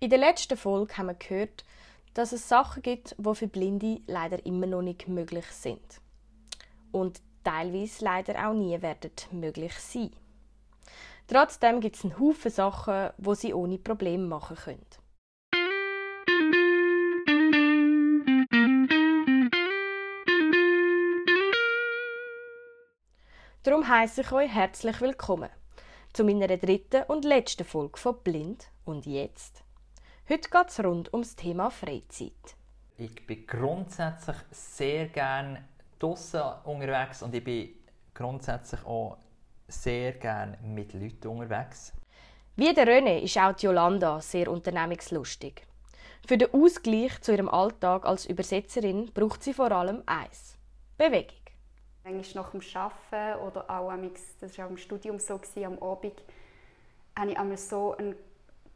In der letzten Folge haben wir gehört, dass es Sachen gibt, die für Blinde leider immer noch nicht möglich sind. Und teilweise leider auch nie werden möglich sein. Trotzdem gibt es einen Haufen Sachen, wo sie ohne Probleme machen können. Darum heiße ich euch herzlich willkommen zu meiner dritten und letzten Folge von Blind und jetzt. Heute geht es rund ums Thema Freizeit. Ich bin grundsätzlich sehr gerne draußen unterwegs und ich bin grundsätzlich auch sehr gerne mit Leuten unterwegs. Wie der René ist auch die Jolanda sehr unternehmungslustig. Für den Ausgleich zu ihrem Alltag als Übersetzerin braucht sie vor allem eins: Bewegung. Manchmal nach dem Arbeiten oder auch, das war auch im Studium so, am Abend, habe ich einmal so einen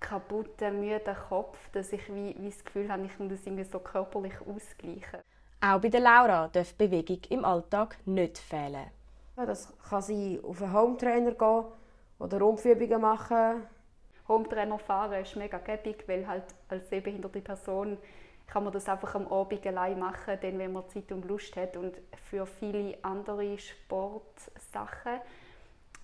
kaputten, müden Kopf, dass ich wie, wie das Gefühl habe, ich muss das irgendwie so körperlich ausgleichen. Auch bei der Laura darf Bewegung im Alltag nicht fehlen. Ja, das kann sein, auf einen Hometrainer gehen oder Rumpfübungen machen. Hometrainer fahren ist mega gäbig, weil halt als sehbehinderte Person kann man das einfach am Abend allein machen, denn wenn man Zeit und Lust hat. Und für viele andere Sportsachen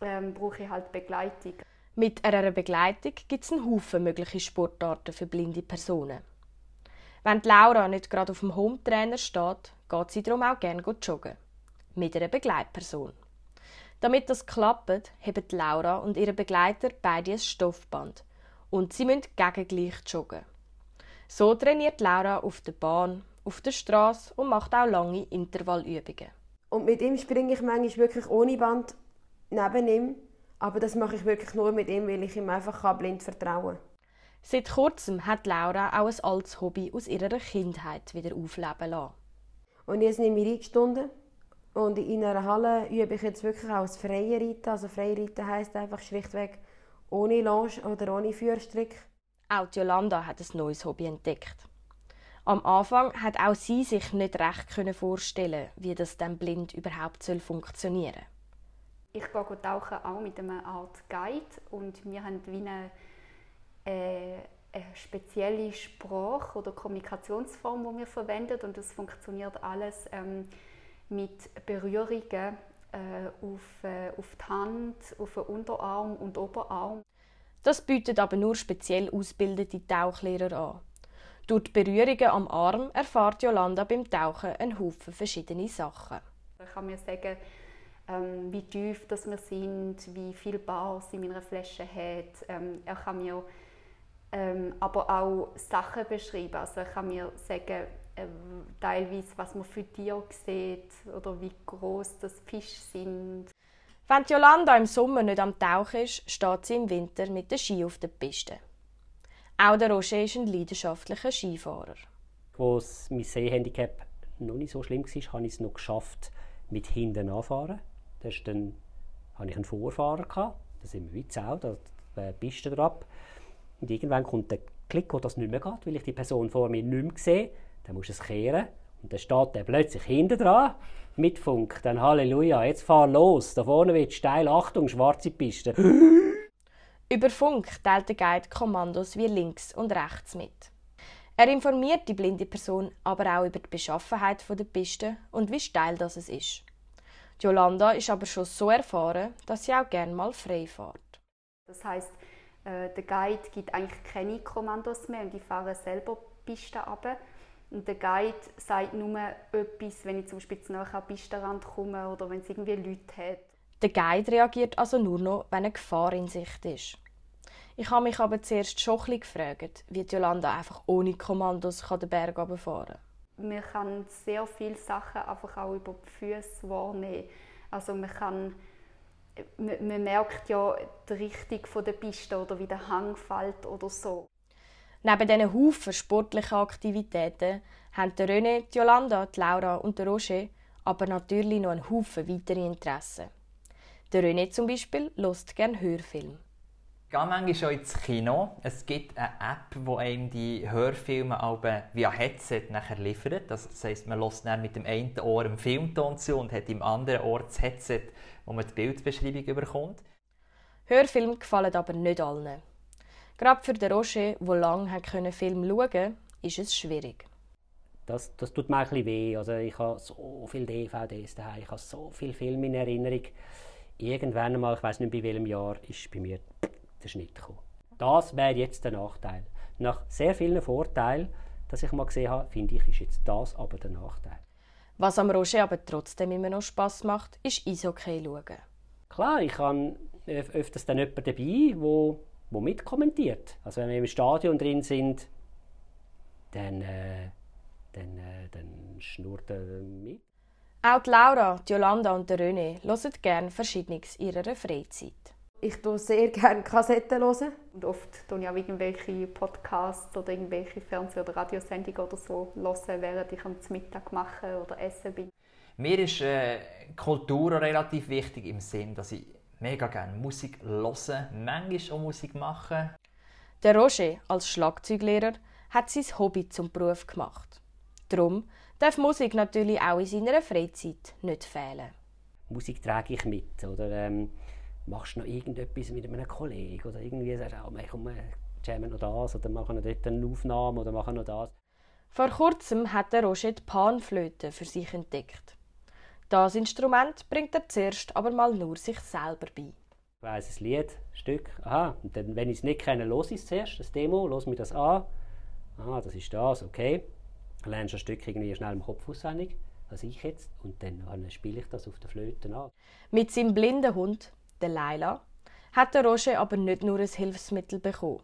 ähm, brauche ich halt Begleitung. Mit einer Begleitung gibt es einen Haufen mögliche Sportarten für blinde Personen. Wenn Laura nicht gerade auf dem Hometrainer steht, geht sie darum auch gerne joggen. Mit einer Begleitperson. Damit das klappt, haben Laura und ihre Begleiter beide ein Stoffband und sie müssen gegengleich joggen. So trainiert Laura auf der Bahn, auf der Straße und macht auch lange Intervallübungen. Und mit ihm springe ich manchmal wirklich ohne Band neben ihm aber das mache ich wirklich nur mit ihm, weil ich ihm einfach blind vertrauen kann. Seit kurzem hat Laura auch ein altes Hobby aus ihrer Kindheit wieder aufleben lassen. Und jetzt nehme ich Reitstunden. Und in einer Halle übe ich jetzt wirklich auch das freie Reiten. Also freie Reiten heisst einfach schlichtweg ohne Longe oder ohne Führstrick. Auch Jolanda hat ein neues Hobby entdeckt. Am Anfang hat auch sie sich nicht recht vorstellen, wie das dann blind überhaupt funktionieren soll. Ich gehe tauchen auch mit einer Art Guide und wir haben wie eine, äh, eine spezielle Sprache oder Kommunikationsform, die wir verwenden und das funktioniert alles ähm, mit Berührungen äh, auf, äh, auf die Hand, auf den Unterarm und Oberarm. Das bietet aber nur speziell ausgebildete Tauchlehrer an. Durch die Berührungen am Arm erfahrt Jolanda beim Tauchen einen Haufen verschiedene Sachen. Ich kann mir sagen, ähm, wie tief das wir sind, wie viel Bar sie in meiner Flasche hat. Ähm, er kann mir ähm, aber auch Sachen beschreiben. Also er kann mir sagen, äh, teilweise, was man für Tiere sieht oder wie groß das Fische sind. Wenn Jolanda im Sommer nicht am Tauchen ist, steht sie im Winter mit der Ski auf der Piste. Auch der Roger ist ein leidenschaftlicher Skifahrer. Als mein Sehhandicap noch nicht so schlimm war, habe ich es noch geschafft, mit hinten anfahren. Das dann hatte ich einen Vorfahrer, gehabt, da sind wir weit auch, da die Piste drauf. Und irgendwann kommt der Klick, wo das nicht mehr geht, weil ich die Person vor mir nicht mehr sehe. Dann muss es kehren. Und dann steht er plötzlich hinten dran mit Funk. Dann Halleluja, jetzt fahr los. Da vorne wird steil, Achtung, schwarze Piste. Über Funk teilt der Guide Kommandos wie links und rechts mit. Er informiert die blinde Person aber auch über die Beschaffenheit der Piste und wie steil das ist. Jolanda ist aber schon so erfahren, dass sie auch gerne mal frei fährt. Das heißt, äh, der Guide gibt eigentlich keine Kommandos mehr und ich fahre selber die Piste ab. Und der Guide sagt nur etwas, wenn ich zum Beispiel nahe an den Pistenrand komme oder wenn es irgendwie Leute hat. Der Guide reagiert also nur noch, wenn eine Gefahr in Sicht ist. Ich habe mich aber zuerst schon ein gefragt, wie Jolanda einfach ohne Kommandos den Berg fahren kann man kann sehr viele Sachen einfach auch über die Füße wahrnehmen. Also man kann man, man merkt ja die Richtung der Piste oder wie der Hang fällt oder so. Neben diesen Haufen sportlichen Aktivitäten haben René, Jolanda, Laura und der Roger aber natürlich noch einen Haufen weitere Interessen. Der René zum Beispiel hört gerne Hörfilme gehe manchmal schon ins Kino. Es gibt eine App, die einem die Hörfilme via Headset nachher liefert. Das heisst, man lässt dann mit dem einen Ohr einen Filmton zu und hat im anderen Ohr das Headset, wo man die Bildbeschreibung bekommt. Hörfilme gefallen aber nicht allen. Gerade für den Roger, der lange Film schauen konnte, ist es schwierig. Das, das tut mir ein bisschen weh. Also ich habe so viele DVDs daheim, ich habe so viele Filme in Erinnerung. Irgendwann einmal, ich weiß nicht bei welchem Jahr, ist bei mir der Schnitt gekommen. Das wäre jetzt der Nachteil. Nach sehr vielen Vorteilen, dass ich mal gesehen habe, finde ich, ist jetzt das aber der Nachteil. Was am Roger aber trotzdem immer noch Spass macht, ist Eishockey schauen. Klar, ich habe öfters dann jemanden dabei, wo, wo mitkommentiert. Also wenn wir im Stadion drin sind, dann, äh, dann, äh, dann schnurrt er mit. Auch die Laura, die Jolanda und der René hören gerne Verschiedenes in ihrer Freizeit. Ich höre sehr gerne Kassetten. Hören. Und oft höre ich auch irgendwelche Podcasts oder irgendwelche Fernseh- oder Radiosendungen oder so hören, während ich am Mittag mache oder essen bin. Mir ist äh, Kultur relativ wichtig im Sinn, dass ich mega gerne Musik höre, manchmal auch Musik mache. Der Roger als Schlagzeuglehrer hat sein Hobby zum Beruf gemacht. Darum darf Musik natürlich auch in seiner Freizeit nicht fehlen. Musik trage ich mit. Oder ähm, machst du noch irgendetwas mit einem Kollegen? Oder irgendwie sagst du, oh, komm, jammen noch das oder machen noch dort eine Aufnahme oder machen noch das. Vor kurzem hat der Roger die Panflöte für sich entdeckt. Das Instrument bringt er zuerst aber mal nur sich selber bei. Ich weiss ein Lied, ein Stück, aha, und dann, wenn ich es nicht kenne, los ich es zuerst, das Demo, los mir das an. Ah, das ist das, okay. Dann lernst du ein Stück irgendwie schnell im Kopf auswendig, was ich jetzt, und dann, dann spiele ich das auf der Flöte an. Mit seinem blinden Hund, der Laila, hat der Roger aber nicht nur ein Hilfsmittel bekommen,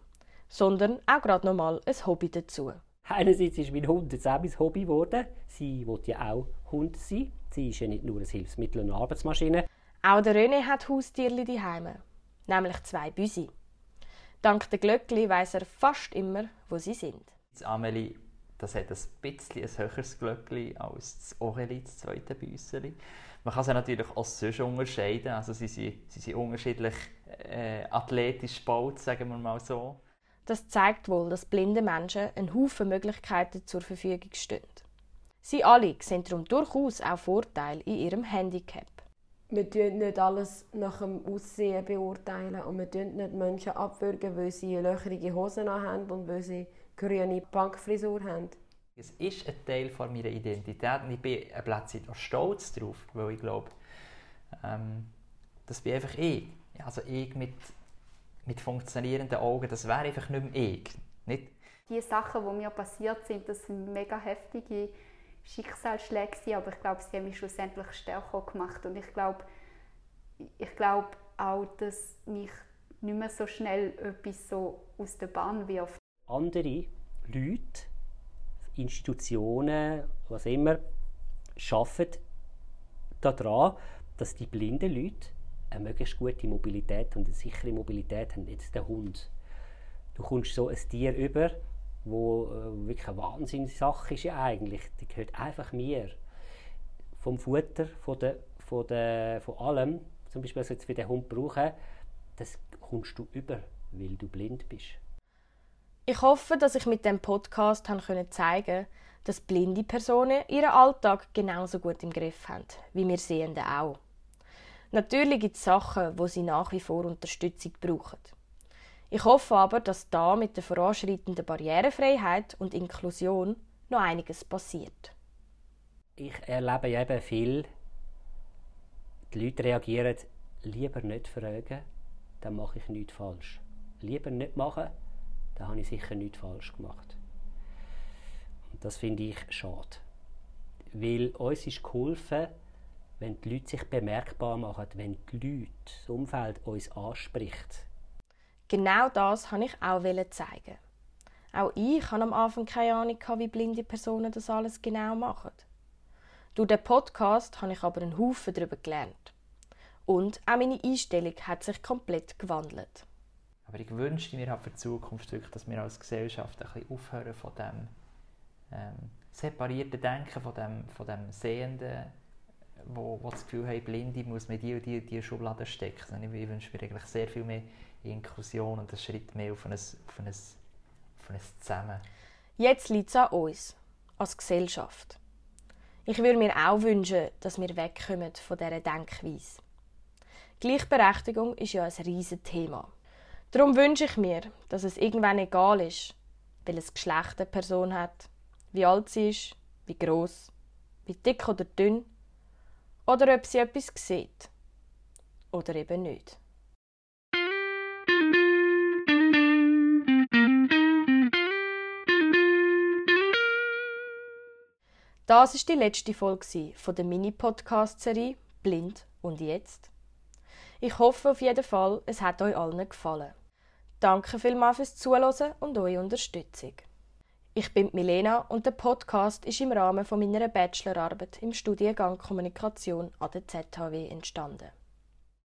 sondern auch gerade noch mal ein Hobby dazu. Einerseits ist mein Hund jetzt auch mein Hobby geworden. Sie will ja auch Hund sein. Sie ist ja nicht nur ein Hilfsmittel und eine Arbeitsmaschine. Auch der René hat Haustierli daheim, nämlich zwei Büsi. Dank der Glöckli weiß er fast immer, wo sie sind. Das Amelie, das hat ein bisschen ein höheres Glöckli als das Aurelie, das zweite Büsseli. Man kann sie natürlich auch sonst unterscheiden. Also sie sind, sie sind unterschiedlich äh, athletisch gebaut, sagen wir mal so. Das zeigt wohl, dass blinde Menschen einen Haufen Möglichkeiten zur Verfügung stehen. Sie alle sehen darum durchaus auch Vorteile in ihrem Handicap. Wir beurteilen nicht alles nach dem Aussehen beurteilen und wir beurteilen nicht Menschen abwürgen, weil sie löcherige Hosen haben und weil sie grüne Bankfrisur haben. Es ist ein Teil von meiner Identität und ich bin ein auch stolz darauf, weil ich glaube, ähm, das bin einfach ich. Also ich mit, mit funktionierenden Augen, das wäre einfach nicht mehr ich. Nicht? Die Sachen, die mir passiert sind, das sind mega heftige Schicksalsschläge, aber ich glaube, sie haben mich schlussendlich stärker gemacht und ich glaube, ich glaube auch, dass mich nicht mehr so schnell etwas so aus der Bahn wirft. Andere Leute, Institutionen, was immer, arbeiten daran, dass die blinden Leute eine möglichst gute Mobilität und eine sichere Mobilität haben. Jetzt der Hund. Du kommst so ein Tier über, wo äh, wirklich eine Wahnsinnssache ist ja eigentlich. Die gehört einfach mir. Vom Futter, von, der, von, der, von allem, zum Beispiel was jetzt für den Hund brauchen, das kommst du über, weil du blind bist. Ich hoffe, dass ich mit dem Podcast zeigen dass blinde Personen ihren Alltag genauso gut im Griff haben, wie wir Sehenden auch. Natürlich gibt es Sachen, wo sie nach wie vor Unterstützung brauchen. Ich hoffe aber, dass da mit der voranschreitenden Barrierefreiheit und Inklusion noch einiges passiert. Ich erlebe eben viel, die Leute reagieren, lieber nicht fragen, dann mache ich nichts falsch. Lieber nicht machen, dann habe ich sicher nichts falsch gemacht. Und das finde ich schade. Weil uns ist geholfen, wenn die Leute sich bemerkbar machen, wenn die Leute, das Umfeld uns anspricht. Genau das wollte ich auch zeigen. Auch ich hatte am Anfang keine Ahnung, wie blinde Personen das alles genau machen. Durch den Podcast habe ich aber einen Haufen darüber gelernt. Und auch meine Einstellung hat sich komplett gewandelt. Aber ich wünschte mir halt für die Zukunft wirklich, dass wir als Gesellschaft ein bisschen aufhören von dem ähm, separierten Denken, von dem, von dem Sehenden, wo, wo das Gefühl hat, Blinde muss man die und die, die Schublade stecken. Ich, ich wünsche mir eigentlich sehr viel mehr Inklusion und einen Schritt mehr auf ein, auf ein, auf ein Zusammen. Jetzt liegt es an uns, als Gesellschaft. Ich würde mir auch wünschen, dass wir wegkommen von dieser Denkweise. Gleichberechtigung ist ja ein riesiges Thema. Darum wünsche ich mir, dass es irgendwann egal ist, welches Geschlecht eine Person hat, wie alt sie ist, wie groß, wie dick oder dünn, oder ob sie etwas sieht oder eben nicht. Das ist die letzte Folge von der Mini-Podcast-Serie Blind und jetzt. Ich hoffe auf jeden Fall, es hat euch allen gefallen. Danke vielmals fürs Zuhören und eure Unterstützung. Ich bin Milena und der Podcast ist im Rahmen von meiner Bachelorarbeit im Studiengang Kommunikation an der ZHW entstanden.